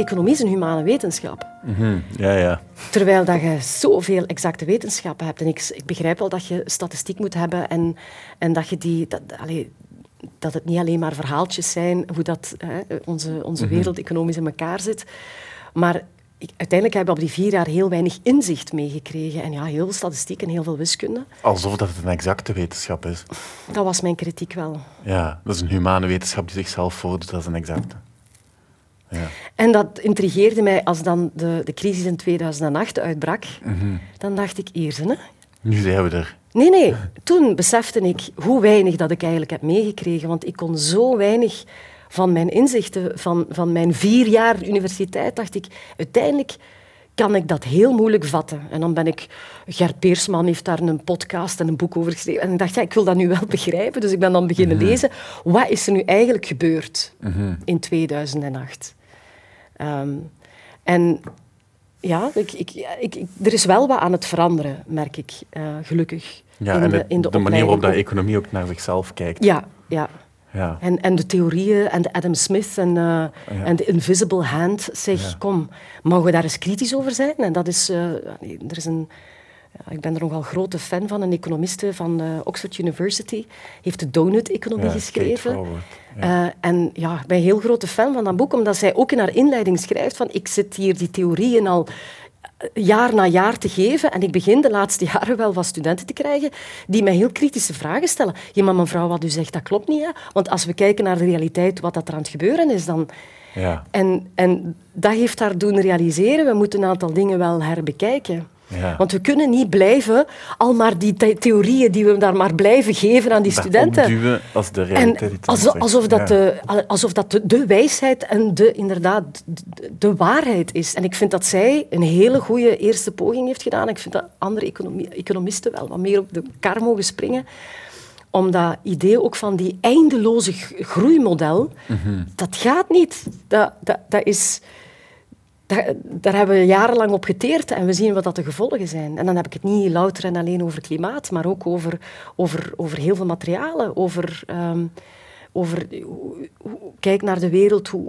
economie is een humane wetenschap. Mhm, Ja, ja. Terwijl dat je zoveel exacte wetenschappen hebt. En ik, ik begrijp wel dat je statistiek moet hebben en, en dat, je die, dat, allee, dat het niet alleen maar verhaaltjes zijn hoe dat, hè, onze, onze wereld economisch in elkaar zit. Maar ik, uiteindelijk hebben we op die vier jaar heel weinig inzicht meegekregen. En ja, heel veel statistiek en heel veel wiskunde. Alsof dat het een exacte wetenschap is. Dat was mijn kritiek wel. Ja, dat is een humane wetenschap die zichzelf voordoet als een exacte. Ja. En dat intrigeerde mij als dan de, de crisis in 2008 uitbrak. Dan dacht ik, hè? Nu zijn we er. Nee, nee. Toen besefte ik hoe weinig dat ik eigenlijk heb meegekregen. Want ik kon zo weinig van mijn inzichten, van, van mijn vier jaar universiteit, dacht ik, uiteindelijk kan ik dat heel moeilijk vatten. En dan ben ik... Gert Peersman heeft daar een podcast en een boek over geschreven. En ik dacht, ja, ik wil dat nu wel begrijpen. Dus ik ben dan beginnen lezen. Wat is er nu eigenlijk gebeurd in 2008? Ehm, en ja, ik, ik, ik, er is wel wat aan het veranderen, merk ik, eh, gelukkig. Ja, in en de, de, in de, de manier waarop opleiding. economie ook naar zichzelf kijkt. Ja, ja. Ja. En, en de theorieën en de Adam Smith en, eh, en de invisible hand. Zeg, Ja. kom, mogen we daar eens kritisch over zijn? En dat is... eh, er is een... Ik ben er nogal grote fan van. Een economiste van eh, Oxford University heeft de donut-economie Ja, geschreven. ja. Eh, en ja, ik ben een heel grote fan van dat boek, omdat zij ook in haar inleiding schrijft van ik zit hier die theorieën al eh, jaar na jaar te geven en ik begin de laatste jaren wel van studenten te krijgen die mij heel kritische vragen stellen. Ja, maar mevrouw, wat u zegt, dat klopt niet. Hè? Want als we kijken naar de realiteit, wat dat er aan het gebeuren is, dan... Ja. En, en dat heeft haar doen realiseren, we moeten een aantal dingen wel herbekijken. Ja. Want we kunnen niet blijven al maar die the- theorieën die we daar maar blijven geven aan die Dat studenten. als de realiteit iets alsof, dat, de, alsof dat de, de wijsheid en de, inderdaad de, de waarheid is. En ik vind dat zij een hele goede eerste poging heeft gedaan. Ik vind dat andere economie, economisten wel wat meer op de kar mogen springen. Om dat idee ook van die eindeloze groeimodel, Mhm. dat gaat niet. Dat, dat, dat is... Daar, daar hebben we jarenlang op geteerd en we zien wat dat de gevolgen zijn. En dan heb ik het niet louter en alleen over klimaat, maar ook over, over, over heel veel materialen. Over, ehm, over hoe- hoe- kijk naar de wereld, hoe,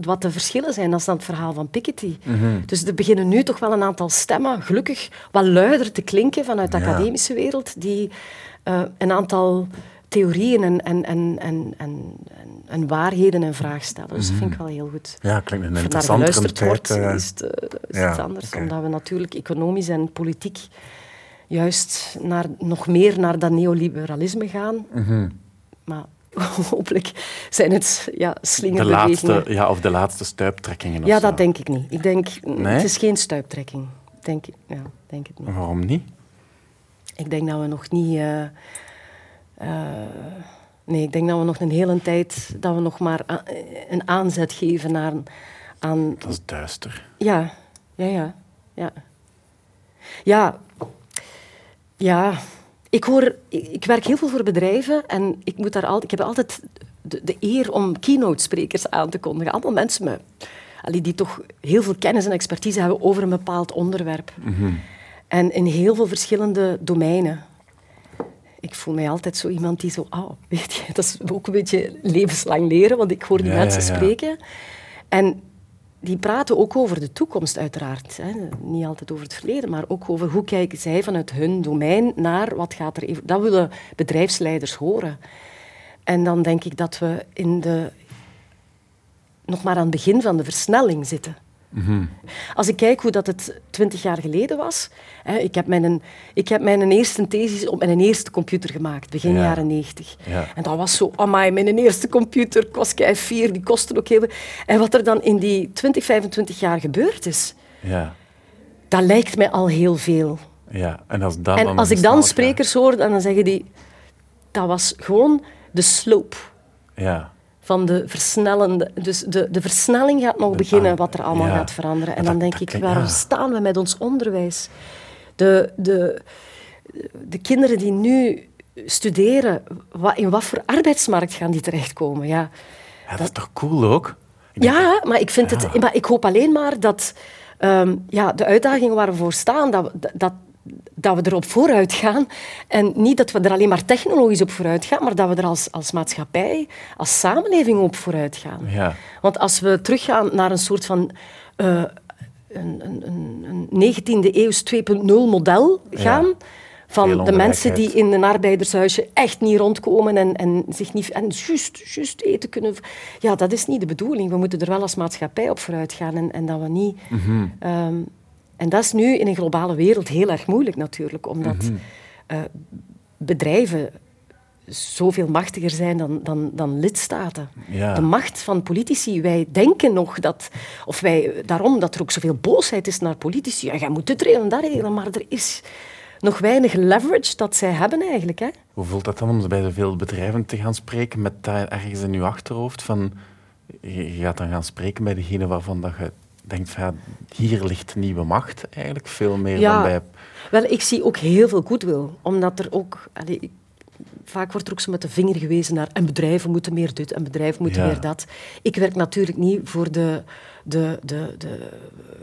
wat de verschillen zijn. Dat is dan het verhaal van Piketty. Dus er beginnen nu toch wel een aantal stemmen, gelukkig, wat luider te klinken vanuit de Ja. academische wereld, die eh, een aantal theorieën en, en, en, en, en, en, en waarheden in vraag stellen. Dus dat vind ik wel heel goed. Ja, klinkt een er tijd. wordt, eh. is het, eh, is ja, het anders. Omdat we natuurlijk economisch en politiek juist naar, nog meer naar dat neoliberalisme gaan. Mhm. Maar hopelijk zijn het ja, de slingerbewegingen. laatste, ja, of de laatste stuiptrekkingen. of Ja, zo. dat denk ik niet. Ik denk, mm, Nee? het is geen stuiptrekking. Denk, ja, denk het niet. Waarom niet? Ik denk dat we nog niet... eh, eh, nee, ik denk dat we nog een hele tijd... Dat we nog maar een aanzet geven naar, aan... Dat is duister. Ja, ja, ja. Ja, ja. ja. Ik, hoor, ik, ik werk heel veel voor bedrijven en ik, moet daar altijd, ik heb altijd de, de eer om keynote-sprekers aan te kondigen. Allemaal mensen die toch heel veel kennis en expertise hebben over een bepaald onderwerp. En in heel veel verschillende domeinen. Ik voel mij altijd zo iemand die zo... Oh, weet je, dat is ook een beetje levenslang leren, want ik hoor die Ja, mensen ja, ja. spreken. En die praten ook over de toekomst, uiteraard. Hè. Niet altijd over het verleden, maar ook over hoe kijken zij vanuit hun domein naar wat gaat er... even- Dat willen bedrijfsleiders horen. En dan denk ik dat we in de, nog maar aan het begin van de versnelling zitten. Als ik kijk hoe dat het twintig jaar geleden was. Hè, ik, heb mijn, ik heb mijn eerste thesis op mijn eerste computer gemaakt, begin Ja. jaren negentig. Ja. En dat was zo, amai, mijn eerste computer, ik was kei fier, die kostte ook heel veel. En wat er dan in die 20, 25 jaar gebeurd is, Ja. dat lijkt mij al heel veel. ja. En als, dat En dan als ik dan sprekers hoor, dan zeggen die... Dat was gewoon de slope Ja. Van de versnellende... Dus de, de versnelling gaat nog beginnen, ah, wat er allemaal ja. gaat veranderen. En dan denk ik, waarom staan we met ons onderwijs? De, de, de kinderen die nu studeren, wat, in wat voor arbeidsmarkt gaan die terechtkomen? Ja, ja, dat is toch cool ook? Ja maar, ik vind het, maar ik hoop alleen maar dat ehm, ja, de uitdagingen waar we voor staan, dat, dat, dat we erop vooruit gaan. En niet dat we er alleen maar technologisch op vooruit gaan, maar dat we er als, als maatschappij, als samenleving op vooruit gaan. Ja. Want als we teruggaan naar een soort van uh, een, een, een 19e eeuws 2.0 model gaan. Ja. Van de mensen die in een arbeidershuisje echt niet rondkomen en, en zich niet en juist, juist eten kunnen. Ja, dat is niet de bedoeling. We moeten er wel als maatschappij op vooruit gaan en, en dat we niet. Mhm. Ehm, en dat is nu in een globale wereld heel erg moeilijk natuurlijk, omdat Mhm. eh, bedrijven zoveel machtiger zijn dan, dan, dan lidstaten. Ja. De macht van politici, wij denken nog dat, of wij, daarom dat er ook zoveel boosheid is naar politici. Ja, jij moet dit regelen, dat regelen, maar er is nog weinig leverage dat zij hebben eigenlijk. Hè? Hoe voelt dat dan om bij zoveel bedrijven te gaan spreken met dat ergens in je achterhoofd? Van, je je gaat dan gaan spreken bij degene waarvan dat je denkt van ja, hier ligt nieuwe macht eigenlijk, veel meer Ja. dan bij... Wel, ik zie ook heel veel goodwill, omdat er ook... allee, ik- vaak wordt er ook zo met de vinger gewezen naar en bedrijven moeten meer dit en bedrijven moeten Ja. meer dat. Ik werk natuurlijk niet voor de, de, de, de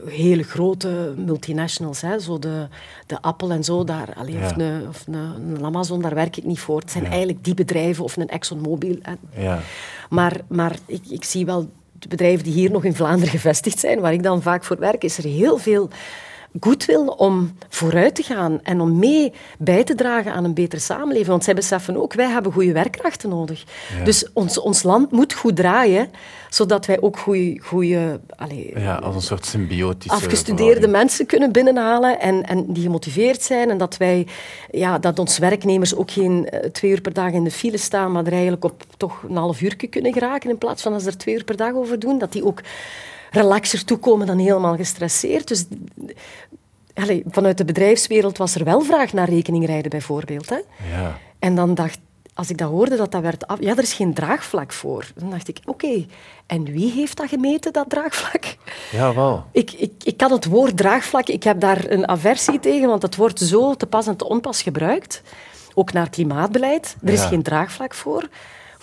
hele grote multinationals, hè, zo de, de Apple en zo, daar, allee, of, een, of een, Amazon, daar werk ik niet voor. Het zijn Ja. eigenlijk die bedrijven, of een ExxonMobil. hè. Ja. Maar, maar ik, ik zie wel de bedrijven die hier nog in Vlaanderen gevestigd zijn, waar ik dan vaak voor werk, is er heel veel goedwil om vooruit te gaan en om mee bij te dragen aan een betere samenleving. Want zij beseffen ook, wij hebben goede werkkrachten nodig. Ja. Dus ons, ons land moet goed draaien, zodat wij ook goede, goede ja, als een soort symbiotische... afgestudeerde verhouding. mensen kunnen binnenhalen en, en die gemotiveerd zijn. En dat, wij, ja, dat onze werknemers ook geen eh, twee uur per dag in de file staan, maar er eigenlijk op toch een half uur kunnen geraken in plaats van als ze er twee uur per dag over doen. Dat die ook relaxer toekomen dan helemaal gestresseerd. Dus vanuit de bedrijfswereld was er wel vraag naar rekeningrijden bijvoorbeeld. Hè? Ja. En dan dacht als ik dat hoorde, dat dat werd af... Ja, er is geen draagvlak voor. Dan dacht ik, oké, en wie heeft dat gemeten, dat draagvlak? Jawel. Ik, ik, ik kan het woord draagvlak, ik heb daar een aversie tegen, want het wordt zo te pas en te onpas gebruikt. Ook naar klimaatbeleid. Er is Ja. geen draagvlak voor.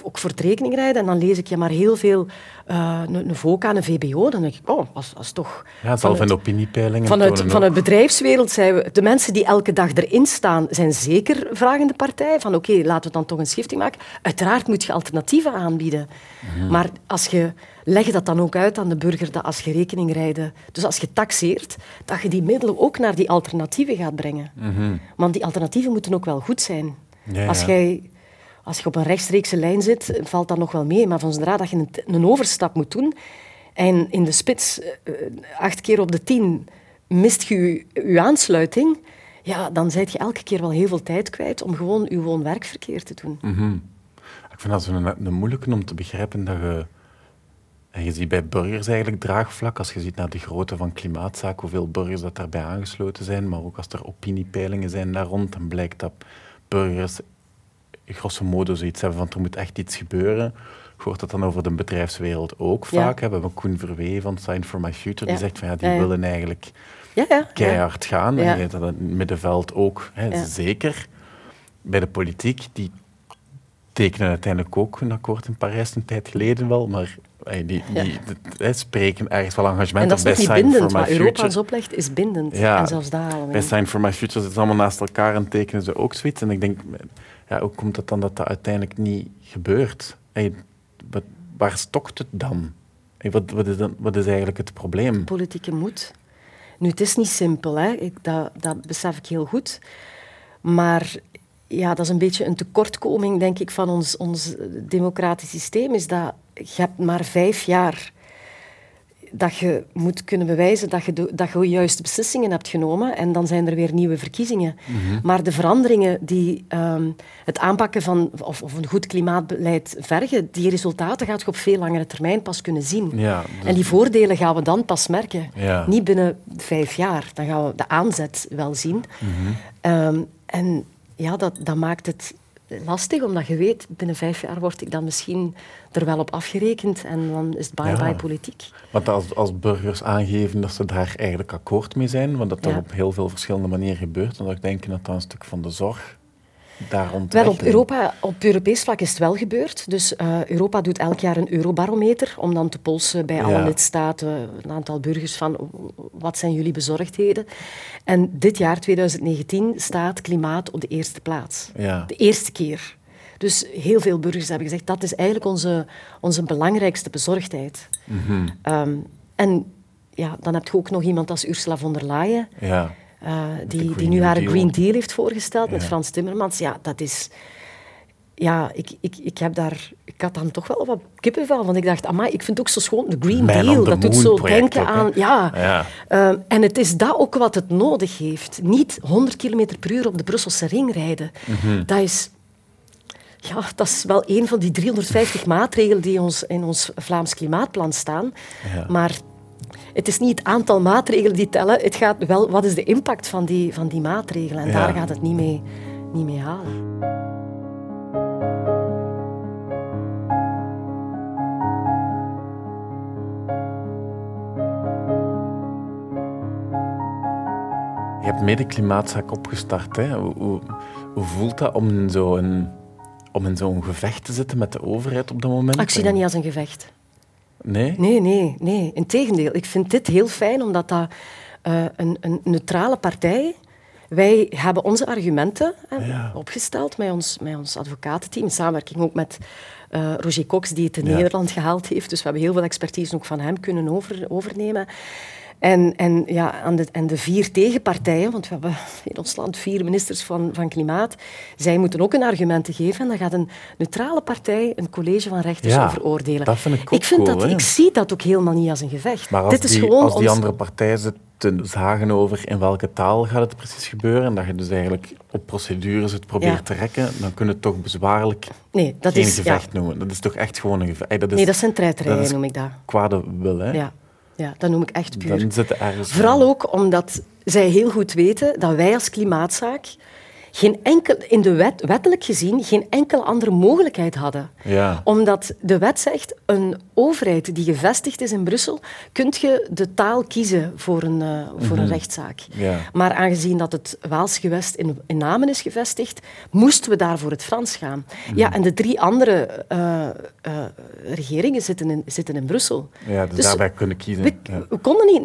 Ook voor het rekeningrijden. En dan lees ik je maar heel veel, eh, een, een VOCA, een VBO. Dan denk ik, oh, als, als toch... Ja, vanuit- de opiniepeilingen Vanuit, vanuit bedrijfswereld zijn we... De mensen die elke dag erin staan, zijn zeker vragende partij. Van oké, laten we dan toch een schifting maken. Uiteraard moet je alternatieven aanbieden. Mhm. Maar als je... Leg dat dan ook uit aan de burger, dat als je rekening rijden... Dus als je taxeert, dat je die middelen ook naar die alternatieven gaat brengen. Want die alternatieven moeten ook wel goed zijn. Mhm. Ja, Als ja. jij... Als je op een rechtstreekse lijn zit, valt dat nog wel mee. Maar van zodra dat je een, overstap moet doen en in de spits eh, acht keer op de tien mist je je, aansluiting, ja, dan zijt je elke keer wel heel veel tijd kwijt om gewoon je woon-werkverkeer te doen. Mhm. Ik vind dat een, een moeilijke om te begrijpen dat je... En je ziet bij burgers eigenlijk draagvlak, als je ziet naar de grootte van klimaatzaak, hoeveel burgers dat daarbij aangesloten zijn, maar ook als er opiniepeilingen zijn daar rond, dan blijkt dat burgers grosso modo zoiets hebben van er moet echt iets gebeuren. Je hoort dat dan over de bedrijfswereld ook Ja. vaak. We hebben Koen Verwee van Sign for My Future, Ja. die zegt van ja, die Ja, ja. willen eigenlijk Ja, ja. ja. keihard gaan. Ja. En je dat in het middenveld ook, hè, Ja. zeker. Bij de politiek, die tekenen uiteindelijk ook een akkoord in Parijs een tijd geleden wel, maar die, Ja. die, hè, spreken ergens wel engagement En dat is bij niet bindend. Wat My Europa oplegt, is bindend. Ja. En zelfs daar Bij. Sign for My Future zitten ze allemaal naast elkaar en tekenen ze ook zoiets. En ik denk, ja, hoe komt het dan dat dat uiteindelijk niet gebeurt? Hey, wat, waar stokt het dan? Wat, wat, is dan? wat is eigenlijk het probleem? politieke moed. Nu, het is niet simpel, hè. Ik, dat, dat besef ik heel goed. Maar ja, dat is een beetje een tekortkoming, denk ik, van ons, ons democratisch systeem. Is dat je hebt maar vijf jaar dat je moet kunnen bewijzen dat je, de, dat je juiste beslissingen hebt genomen. En dan zijn er weer nieuwe verkiezingen. Maar de veranderingen die ehm, het aanpakken van, of, of een goed klimaatbeleid vergen, die resultaten gaat je op veel langere termijn pas kunnen zien. Ja, dus- En die voordelen gaan we dan pas merken. Ja. Niet binnen vijf jaar. Dan gaan we de aanzet wel zien. Mhm. Ehm, en ja, dat, dat maakt het lastig, omdat je weet, binnen vijf jaar word ik dan misschien er wel op afgerekend en dan is het bye-bye Ja. politiek. Want als, als burgers aangeven dat ze daar eigenlijk akkoord mee zijn, want dat dat Ja. op heel veel verschillende manieren gebeurt, dan zou ik denken dat dat een stuk van de zorg daar rond Wel, op, Europa, op Europees vlak is het wel gebeurd. Dus uh, Europa doet elk jaar een eurobarometer om dan te polsen bij alle lidstaten, een aantal burgers, van wat zijn jullie bezorgdheden. En dit jaar, 2019, staat klimaat op de eerste plaats. Ja. De eerste keer. Dus heel veel burgers hebben gezegd, dat is eigenlijk onze, onze belangrijkste bezorgdheid. Mhm. Um, en ja, dan heb je ook nog iemand als Ursula von der Leyen, Ja. Uh, die, die nu haar Deal. Green Deal heeft voorgesteld met. Frans Timmermans. Ja, dat is... Ja, ik, ik, ik, heb daar, ik had dan toch wel wat kippenvel, want ik dacht, amai, ik vind het ook zo schoon, de Green Man Deal, dat doet zo denken ook, aan... Ja, Ja. Ehm, en het is dat ook wat het nodig heeft. Niet 100 km per uur op de Brusselse ring rijden. Mhm. Dat is... Ja, dat is wel een van die 350 maatregelen die ons, in ons Vlaams Klimaatplan staan. Ja. Maar het is niet het aantal maatregelen die tellen. Het gaat wel, wat is de impact van die, van die maatregelen? En Ja. daar gaat het niet mee, niet mee halen. Je hebt mede klimaatzaak opgestart. Hè? Hoe, hoe, hoe voelt dat om in zo'n om in zo'n gevecht te zitten met de overheid op dat moment? Ah, Ik zie dat niet als een gevecht. Nee? Nee, nee, nee. Integendeel. Ik vind dit heel fijn, omdat dat eh, een, een neutrale partij... Wij hebben onze argumenten hè, Ja. opgesteld met ons, met ons advocatenteam, in samenwerking ook met eh, Roger Cox, die het in Ja. Nederland gehaald heeft. Dus we hebben heel veel expertise ook van hem kunnen over, overnemen. En, en, ja, aan de, en de vier tegenpartijen, want we hebben in ons land vier ministers van, van Klimaat, zij moeten ook een argumenten geven. En dan gaat een neutrale partij een college van rechters Ja, over oordelen. dat vind ik ook vind cool, dat, ik zie dat ook helemaal niet als een gevecht. Maar als, Dit is die, gewoon als die ons- andere partij zit te zagen over in welke taal gaat het precies gebeuren, en dat je dus eigenlijk op procedures het probeert Ja. te rekken, dan kun je het toch bezwaarlijk Nee, dat geen is... Ja, gevecht noemen. Dat is toch echt gewoon een gevecht. Dat is nee, dat zijn is- noem ik dat. kwade wil, hè? Ja, ja, dat noem ik echt puur. Dan zit er ergens... Vooral ook omdat zij heel goed weten dat wij als klimaatzaak geen enkel, in de wet, wettelijk gezien geen enkele andere mogelijkheid hadden. Ja. Omdat de wet zegt, een overheid die gevestigd is in Brussel, kunt je de taal kiezen voor een, eh, voor een rechtszaak. Ja. Maar aangezien dat het Waals gewest in, in Namen is gevestigd, moesten we daar voor het Frans gaan. Ja, en de drie andere eh, eh, regeringen zitten in, zitten in Brussel. Ja, dus, Dus daarbij kunnen kiezen. We, ja. we konden niet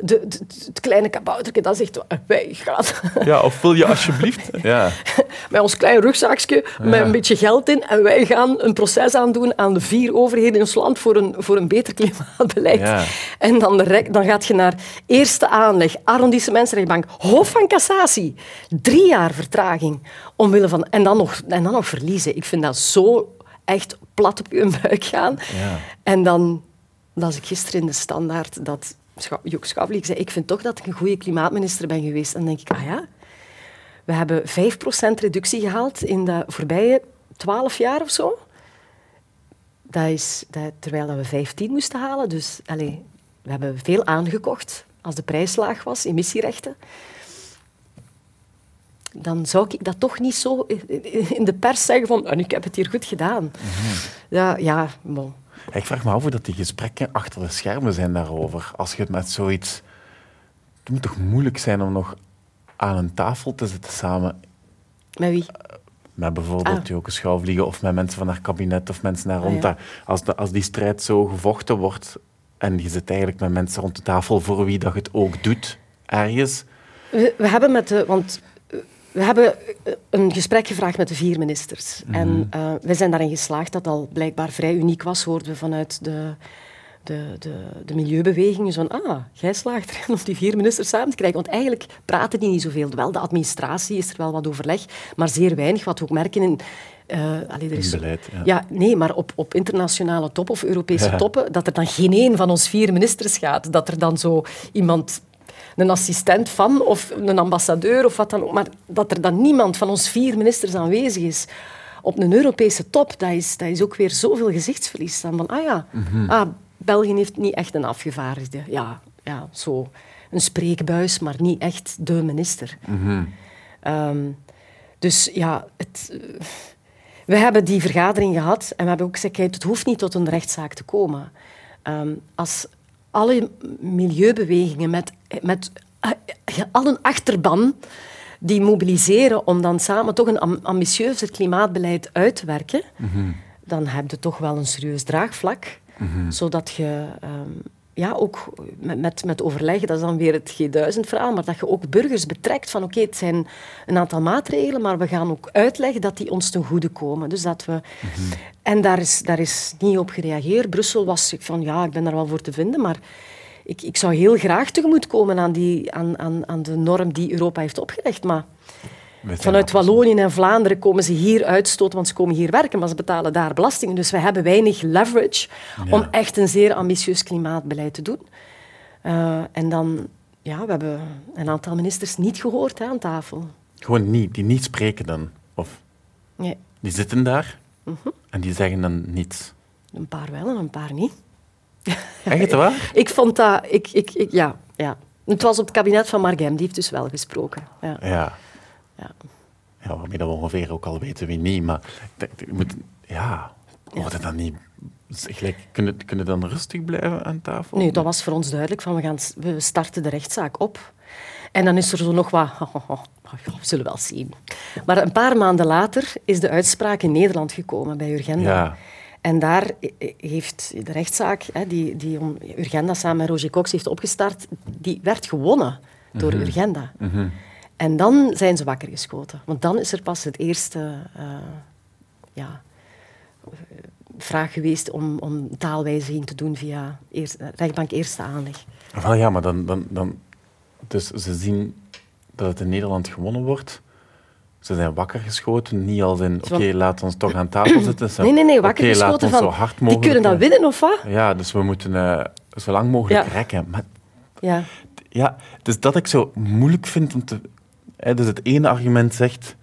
de, de- het kleine kabouterke dat zegt "Eh, wij gaan Ja, of wil je alsjeblieft? Ja. met ons klein rugzakje met een beetje geld in en wij gaan een proces aandoen aan de vier overheden in ons land voor een, voor een beter klimaatbeleid. Ja. En dan, de dan gaat je naar eerste aanleg, arrondissementsrechtbank, hof van cassatie. Drie jaar vertraging. Omwille van, en, dan nog, en dan nog verliezen. Ik vind dat zo echt plat op je buik gaan. Ja. En dan las ik gisteren in de Standaard dat Scha- Joek Schouwelijk zei, ik vind toch dat ik een goede klimaatminister ben geweest. En dan denk ik, ah ja, we hebben 5% reductie gehaald in de voorbije 12 jaar of zo. Dat is, dat, terwijl we 15 moesten halen. Dus allez, we hebben veel aangekocht als de prijs laag was, emissierechten. Dan zou ik dat toch niet zo in de pers zeggen van "En ik heb het hier goed gedaan. Ja, ja bon. Ik vraag me af hoe dat die gesprekken achter de schermen zijn daarover. Als je het met zoiets... Het moet toch moeilijk zijn om nog aan een tafel te zitten samen Met wie? met bijvoorbeeld Ah. Joke Schouwvliegen of met mensen van haar kabinet of mensen daar Ah, rond. ja. Als, de, als die strijd zo gevochten wordt en je zit eigenlijk met mensen rond de tafel voor wie dat je het ook doet, ergens... We, we hebben met de, want eh, we hebben eh, een gesprek gevraagd met de vier ministers. En eh wij zijn daarin geslaagd dat al blijkbaar vrij uniek was, hoorden we vanuit de, de, de, de milieubewegingen. Zo van, ah, jij slaagt erin om die vier ministers samen te krijgen. Want eigenlijk praten die niet zoveel. Wel, de administratie is er wel wat overleg, maar zeer weinig. Wat we ook merken in... allee, er is, beleid, ja. ja, nee, maar op, op internationale top of Europese Ja. toppen, dat er dan geen één van ons vier ministers gaat. Dat er dan zo iemand, een assistent van of een ambassadeur of wat dan ook, maar dat er dan niemand van ons vier ministers aanwezig is. Op een Europese top, dat is, dat is ook weer zoveel gezichtsverlies. Dan van, ah ja, ah, België heeft niet echt een afgevaardigde. Ja, ja, zo. een spreekbuis, maar niet echt de minister. Ehm, dus ja, het, we hebben die vergadering gehad en we hebben ook gezegd, het hoeft niet tot een rechtszaak te komen. Ehm, als alle milieubewegingen met, met uh, al een achterban die mobiliseren om dan samen toch een ambitieuzer klimaatbeleid uit te werken, dan heb je toch wel een serieus draagvlak, zodat je ehm, ja, ook met, met, met overleg, dat is dan weer het G1000-verhaal, maar dat je ook burgers betrekt van oké, het zijn een aantal maatregelen, maar we gaan ook uitleggen dat die ons ten goede komen. Dus dat we... En daar is, daar is niet op gereageerd. Brussel was van ja, ik ben daar wel voor te vinden, maar ik, ik zou heel graag tegemoetkomen aan, die, aan, aan, aan de norm die Europa heeft opgelegd, maar Vanuit Wallonië en Vlaanderen komen ze hier uitstoten, want ze komen hier werken, maar ze betalen daar belastingen. Dus we hebben weinig leverage om echt een zeer ambitieus klimaatbeleid te doen. Uh, en dan, ja, we hebben een aantal ministers niet gehoord hè, aan tafel. Gewoon niet, die niet spreken dan? Of nee. Die zitten daar -hmm. en die zeggen dan niets? Een paar wel en een paar niet. Echt waar? ik vond dat... Ik, ik, ik, ja, ja. Het was op het kabinet van Margem, die heeft dus wel gesproken. Ja. Ja. Ja, waarmee we ongeveer ook al weten wie niet. Maar moet, ja, wordt het dan niet... Gelijk, kunnen, kunnen dan rustig blijven aan tafel? Nee, dat was voor ons duidelijk. Van we, gaan, we starten de rechtszaak op. En dan is er zo nog wat... We zullen wel zien. Maar een paar maanden later is de uitspraak in Nederland gekomen bij Urgenda. Ja. En daar heeft de rechtszaak, die, die Urgenda samen met Roger Cox heeft opgestart, die werd gewonnen door mm Urgenda. Mm en dan zijn ze wakker geschoten. Want dan is er pas het eerste uh, ja, vraag geweest om, om taalwijziging te doen via eerst, rechtbank eerste aanleg. Wel ja, maar dan, dan, dan... Dus ze zien dat het in Nederland gewonnen wordt. Ze zijn wakker geschoten, niet als in, oké, laat ons toch aan tafel zitten. nee, nee, nee, wakker geschoten van, zo hard mogelijk... Die kunnen dat winnen, of wat? Ja, dus we moeten uh, zo lang mogelijk rekken. Maar, ja. ja, dus dat ik zo moeilijk vind om te dus het ene argument zegt,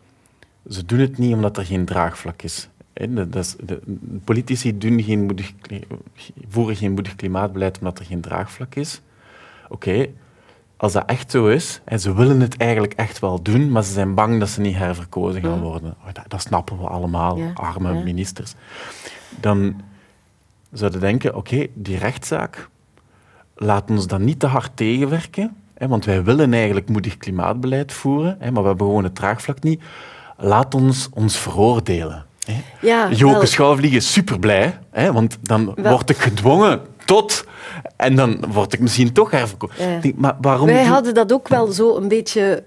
ze doen het niet omdat er geen draagvlak is. de, politici doen geen moedig, voeren geen moedig klimaatbeleid omdat er geen draagvlak is. Oké, als dat echt zo is, en ze willen het eigenlijk echt wel doen, maar ze zijn bang dat ze niet herverkozen gaan worden. Oh, dat, dat snappen we allemaal, arme ministers. Dan zouden denken, oké, die rechtszaak, laat ons dan niet te hard tegenwerken, want wij willen eigenlijk moedig klimaatbeleid voeren, maar we hebben gewoon het traagvlak niet. Laat ons ons veroordelen. Ja, Joke Schouwvlieg is super blij, want dan word ik gedwongen tot. En dan word ik misschien toch herverkocht. Maar waarom Wij hadden dat ook wel zo een beetje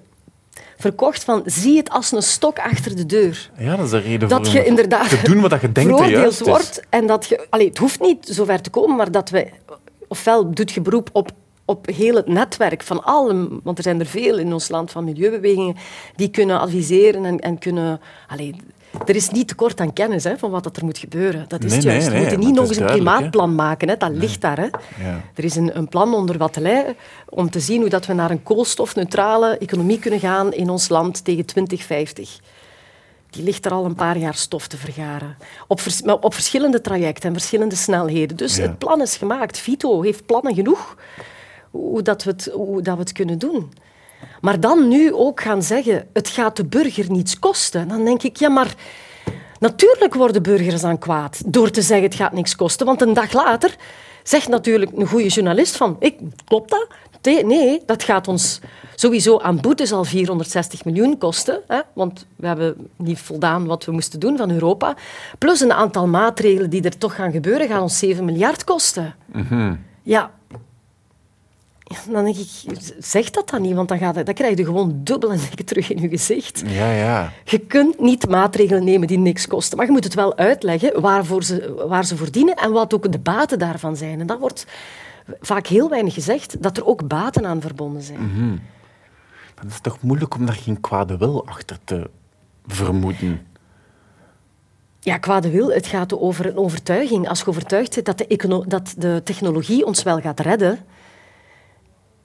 verkocht van zie het als een stok achter de deur. Ja, dat is de reden dat voor je inderdaad te doen wat je denkt juist wordt en dat je, allee, het hoeft niet zo ver te komen, maar dat we ofwel doet je beroep op op heel het netwerk van alle, want er zijn er veel in ons land van milieubewegingen, die kunnen adviseren en, en kunnen... Allee, er is niet tekort aan kennis hè, van wat dat er moet gebeuren. Dat is nee, juist. We moeten niet nog eens een klimaatplan maken. Hè. Dat ligt daar. Hè. Ja. Er is een, een plan onder Wattelij om te zien hoe dat we naar een koolstofneutrale economie kunnen gaan in ons land tegen 2050 die ligt er al een paar jaar stof te vergaren. Op, vers op verschillende trajecten en verschillende snelheden. Dus het plan is gemaakt. Vito heeft plannen genoeg hoe, dat we, het, hoe dat we het kunnen doen. Maar dan nu ook gaan zeggen, het gaat de burger niets kosten. Dan denk ik, ja, maar natuurlijk worden burgers dan kwaad door te zeggen, het gaat niks kosten. Want een dag later zegt natuurlijk een goede journalist van, ik, klopt dat? Nee, dat gaat ons sowieso aan boetes al 460 miljoen kosten. Hè, want we hebben niet voldaan wat we moesten doen van Europa. Plus een aantal maatregelen die er toch gaan gebeuren, gaan ons 7 miljard kosten. Mhm. Ja, dan denk ik, zeg dat dan niet, want dan, gaat, dan krijg je gewoon dubbel en terug in je gezicht. Ja, ja. Je kunt niet maatregelen nemen die niks kosten, maar je moet het wel uitleggen waarvoor ze, waar ze voor dienen en wat ook de baten daarvan zijn. En dat wordt vaak heel weinig gezegd, dat er ook baten aan verbonden zijn. Mm Maar het is toch moeilijk om daar geen kwade wil achter te vermoeden? Ja, kwade wil, het gaat over een overtuiging. Als je overtuigd bent dat de, dat de technologie ons wel gaat redden,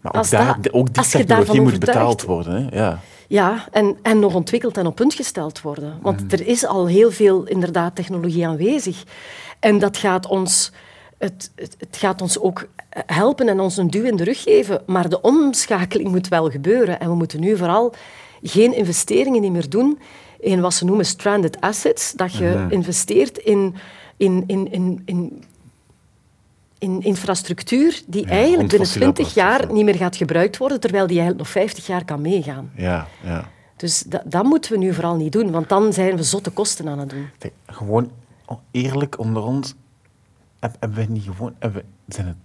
maar ook, daar, ook die technologie moet betaald worden. Hè? Ja, ja en, en nog ontwikkeld en op punt gesteld worden. Want mhm. er is al heel veel inderdaad technologie aanwezig. En dat gaat ons het, het, het, gaat ons ook helpen en ons een duw in de rug geven. Maar de omschakeling moet wel gebeuren. En we moeten nu vooral geen investeringen meer doen in wat ze noemen stranded assets. Dat je investeert in, in, in, in, in in infrastructuur die eigenlijk binnen 20 jaar niet meer gaat gebruikt worden, terwijl die eigenlijk nog 50 jaar kan meegaan. Ja, ja. Dus dat, dat moeten we nu vooral niet doen, want dan zijn we zotte kosten aan het doen. Gewoon eerlijk onder ons, hebben we niet gewoon... Hebben, zijn, het,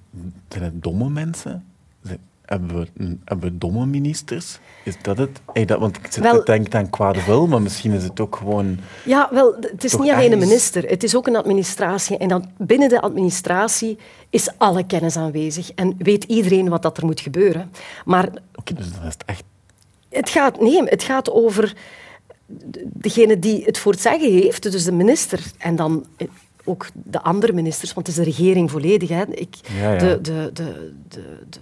zijn het domme mensen? Hebben, we, hebben we domme ministers? Is dat het? Hey, dat, want ik zit wel, te denken aan kwade wil, maar misschien is het ook gewoon... Ja, wel, het is niet alleen een minister. Het is ook een administratie. En dan binnen de administratie is alle kennis aanwezig. En weet iedereen wat dat er moet gebeuren. Maar... Oké, dus dat is echt... Het gaat, nee, het gaat over degene die het voor het zeggen heeft, dus de minister. En dan ook de andere ministers, want het is de regering volledig. Hè. Ik, de, de, de, de,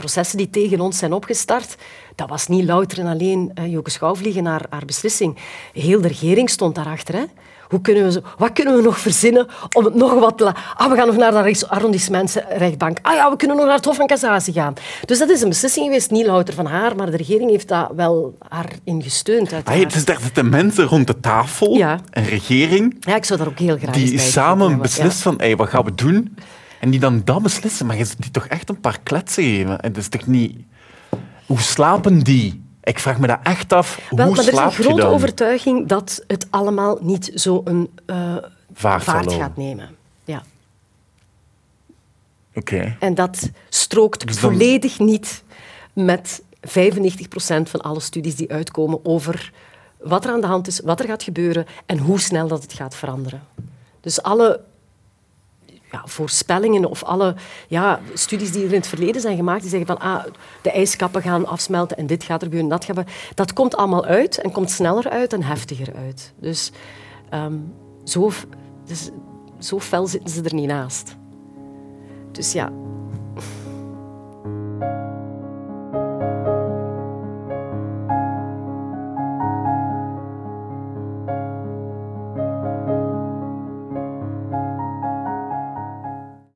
processen die tegen ons zijn opgestart, dat was niet louter en alleen uh, Joke Schouwvliegen haar, haar beslissing. Heel de regering stond daarachter. Hè. Hoe kunnen we zo, wat kunnen we nog verzinnen om het nog wat te laten... Ah, we gaan nog naar de arrondissementsrechtbank. Ah ja, we kunnen nog naar het Hof van Cassatie gaan. Dus dat is een beslissing geweest, niet louter van haar, maar de regering heeft daar wel haar in gesteund. Het is dat de mensen rond de tafel, ja. een regering... Ja, ik zou daar ook heel graag Die samen beslissen van, hey, wat gaan we doen? En die dan dat beslissen, maar je die toch echt een paar kletsen geven. En dat is toch niet... Hoe slapen die? Ik vraag me dat echt af. Wel, hoe maar er is een grote overtuiging dat het allemaal niet zo een uh, vaart, gaat nemen. Ja. Oké. En dat strookt dus volledig niet met 95% van alle studies die uitkomen over wat er aan de hand is, wat er gaat gebeuren en hoe snel dat het gaat veranderen. Dus alle ja, voorspellingen of alle ja, studies die er in het verleden zijn gemaakt, die zeggen van ah, de ijskappen gaan afsmelten en dit gaat er gebeuren, dat gaat er Dat komt allemaal uit en komt sneller uit en heftiger uit. Dus, um, zo, dus zo fel zitten ze er niet naast. Dus ja,